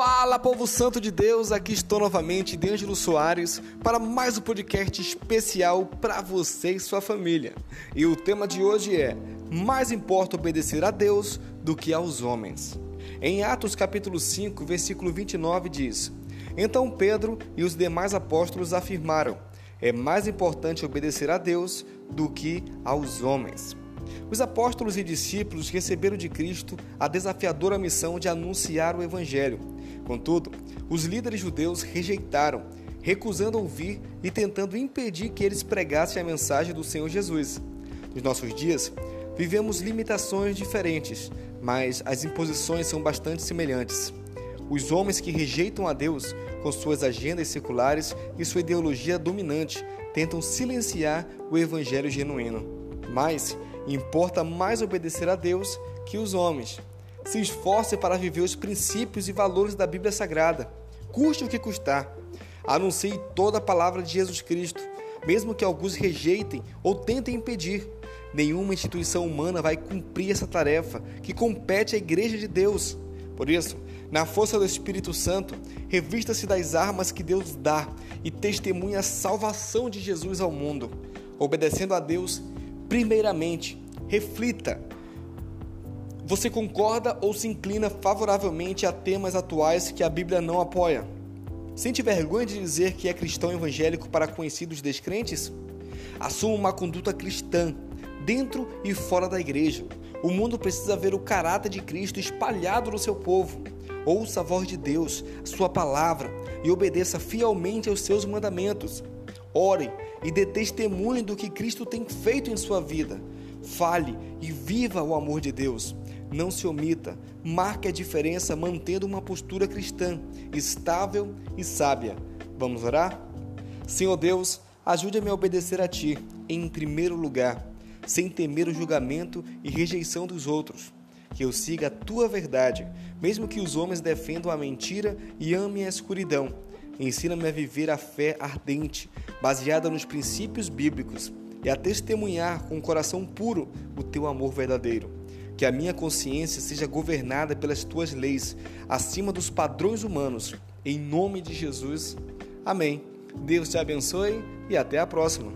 Fala, povo santo de Deus, aqui estou novamente, D'Angelo Soares, para mais um podcast especial para você e sua família. E o tema de hoje é: Mais importa obedecer a Deus do que aos homens. Em Atos capítulo 5, versículo 29 diz: Então Pedro e os demais apóstolos afirmaram: É mais importante obedecer a Deus do que aos homens. Os apóstolos e discípulos receberam de Cristo a desafiadora missão de anunciar o Evangelho. Contudo, os líderes judeus rejeitaram, recusando ouvir e tentando impedir que eles pregassem a mensagem do Senhor Jesus. Nos nossos dias, vivemos limitações diferentes, mas as imposições são bastante semelhantes. Os homens que rejeitam a Deus com suas agendas seculares e sua ideologia dominante tentam silenciar o evangelho genuíno. Mas Importa mais obedecer a Deus que os homens. Se esforce para viver os princípios e valores da Bíblia Sagrada, custe o que custar. Anuncie toda a palavra de Jesus Cristo, mesmo que alguns rejeitem ou tentem impedir. Nenhuma instituição humana vai cumprir essa tarefa que compete à Igreja de Deus. Por isso, na força do Espírito Santo, revista-se das armas que Deus dá e testemunhe a salvação de Jesus ao mundo, obedecendo a Deus Primeiramente, reflita. Você concorda ou se inclina favoravelmente a temas atuais que a Bíblia não apoia? Sente vergonha de dizer que é cristão evangélico para conhecidos descrentes? Assuma uma conduta cristã, dentro e fora da igreja. O mundo precisa ver o caráter de Cristo espalhado no seu povo. Ouça a voz de Deus, sua palavra, e obedeça fielmente aos seus mandamentos. Ore e dê testemunho do que Cristo tem feito em sua vida. Fale e viva o amor de Deus. Não se omita, marque a diferença mantendo uma postura cristã, estável e sábia. Vamos orar? Senhor Deus, ajude-me a obedecer a Ti, em primeiro lugar, sem temer o julgamento e rejeição dos outros. Que eu siga a Tua verdade, mesmo que os homens defendam a mentira e amem a escuridão Ensina-me a viver a fé ardente, baseada nos princípios bíblicos, e a testemunhar com o coração puro o teu amor verdadeiro. Que a minha consciência seja governada pelas tuas leis, acima dos padrões humanos. Em nome de Jesus. Amém. Deus te abençoe e até a próxima.